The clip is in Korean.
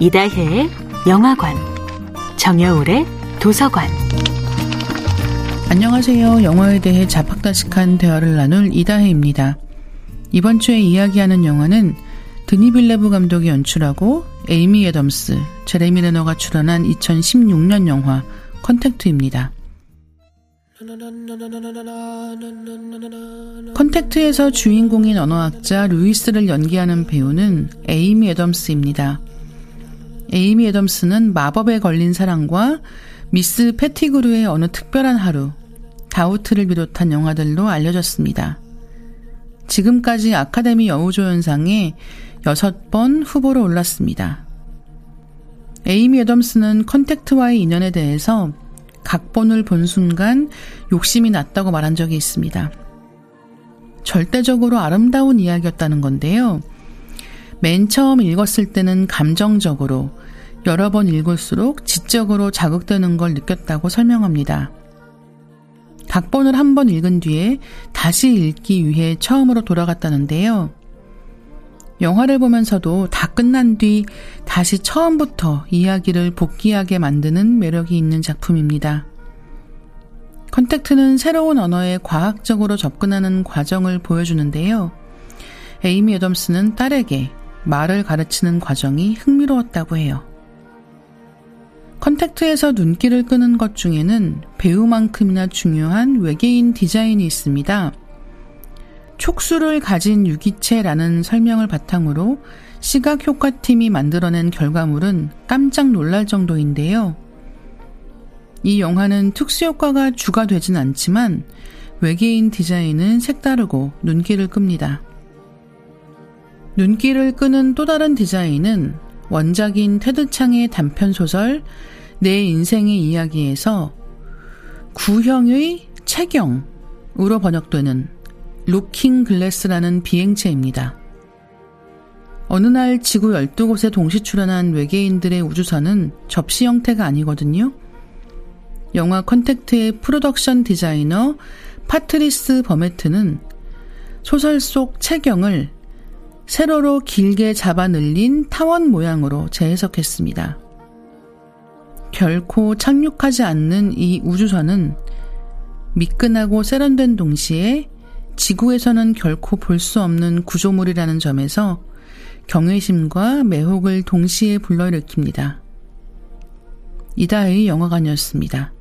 이다혜의 영화관, 정여울의 도서관. 안녕하세요. 영화에 대해 잡학다식한 대화를 나눌 이다혜입니다. 이번 주에 이야기하는 영화는 드니 빌뇌브 감독이 연출하고 에이미 애덤스, 제레미 레너가 출연한 2016년 영화 컨택트입니다. 컨택트에서 주인공인 언어학자 루이스를 연기하는 배우는 에이미 애덤스입니다. 에이미 애덤스는 마법에 걸린 사랑과 미스 패티그루의 어느 특별한 하루, 다우트를 비롯한 영화들로 알려졌습니다. 지금까지 아카데미 여우조연상에 6번 후보로 올랐습니다. 에이미 애덤스는 컨택트와의 인연에 대해서 각본을 본 순간 욕심이 났다고 말한 적이 있습니다. 절대적으로 아름다운 이야기였다는 건데요. 맨 처음 읽었을 때는 감정적으로, 여러 번 읽을수록 지적으로 자극되는 걸 느꼈다고 설명합니다. 각본을 한 번 읽은 뒤에 다시 읽기 위해 처음으로 돌아갔다는데요. 영화를 보면서도 다 끝난 뒤 다시 처음부터 이야기를 복기하게 만드는 매력이 있는 작품입니다. 컨택트는 새로운 언어에 과학적으로 접근하는 과정을 보여주는데요. 에이미 애덤스는 딸에게 말을 가르치는 과정이 흥미로웠다고 해요. 컨택트에서 눈길을 끄는 것 중에는 배우만큼이나 중요한 외계인 디자인이 있습니다. 촉수를 가진 유기체라는 설명을 바탕으로 시각 효과팀이 만들어낸 결과물은 깜짝 놀랄 정도인데요. 이 영화는 특수효과가 주가 되진 않지만 외계인 디자인은 색다르고 눈길을 끕니다. 눈길을 끄는 또 다른 디자인은 원작인 테드 창의 단편 소설 내 인생의 이야기에서 구형의 체경으로 번역되는 루킹 글래스라는 비행체입니다. 어느 날 지구 12곳에 동시 출연한 외계인들의 우주선은 접시 형태가 아니거든요. 영화 컨택트의 프로덕션 디자이너 파트리스 버메트는 소설 속 체경을 세로로 길게 잡아 늘린 타원 모양으로 재해석했습니다. 결코 착륙하지 않는 이 우주선은 미끈하고 세련된 동시에 지구에서는 결코 볼 수 없는 구조물이라는 점에서 경외심과 매혹을 동시에 불러일으킵니다. 이다의 영화관이었습니다.